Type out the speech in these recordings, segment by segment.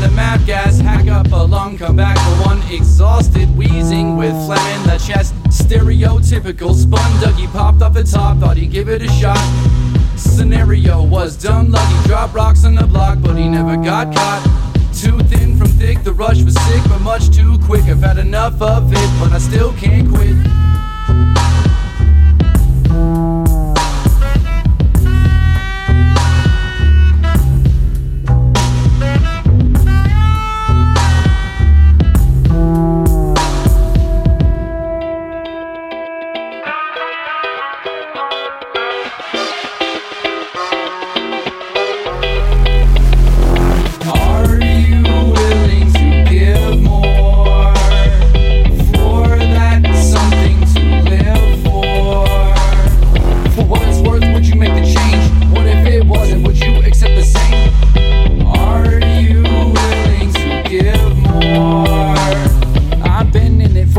the map, gas, hack up a lung, come back for one. Exhausted, wheezing with phlegm in the chest. Stereotypical spun, Dougie popped off the top, thought he'd give it a shot. Scenario was dumb, lucky, dropped rocks on the block, but he never got caught. Too thin from thick, the rush was sick, but much too quick. I've had enough of it, but I still can't quit.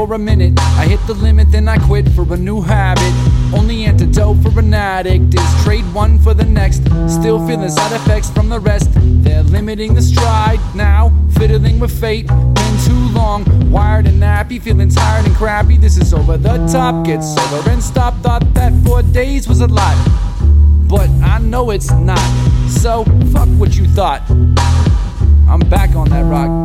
For a minute. I hit the limit, then I quit for a new habit. Only antidote for an addict is trade one for the next. Still feeling side effects from the rest. They're limiting the stride now, fiddling with fate. Been too long, wired and nappy, feeling tired and crappy. This is over the top, get sober and stop. Thought that four days was a lot, but I know it's not. So fuck what you thought. I'm back on that rock.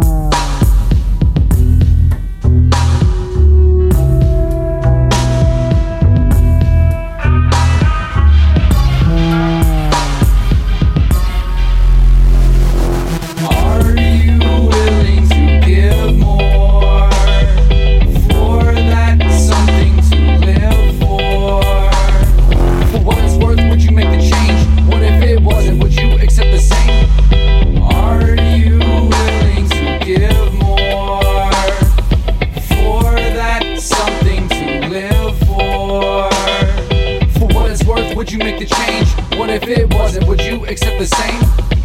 The change? What if it wasn't? Would you accept the same?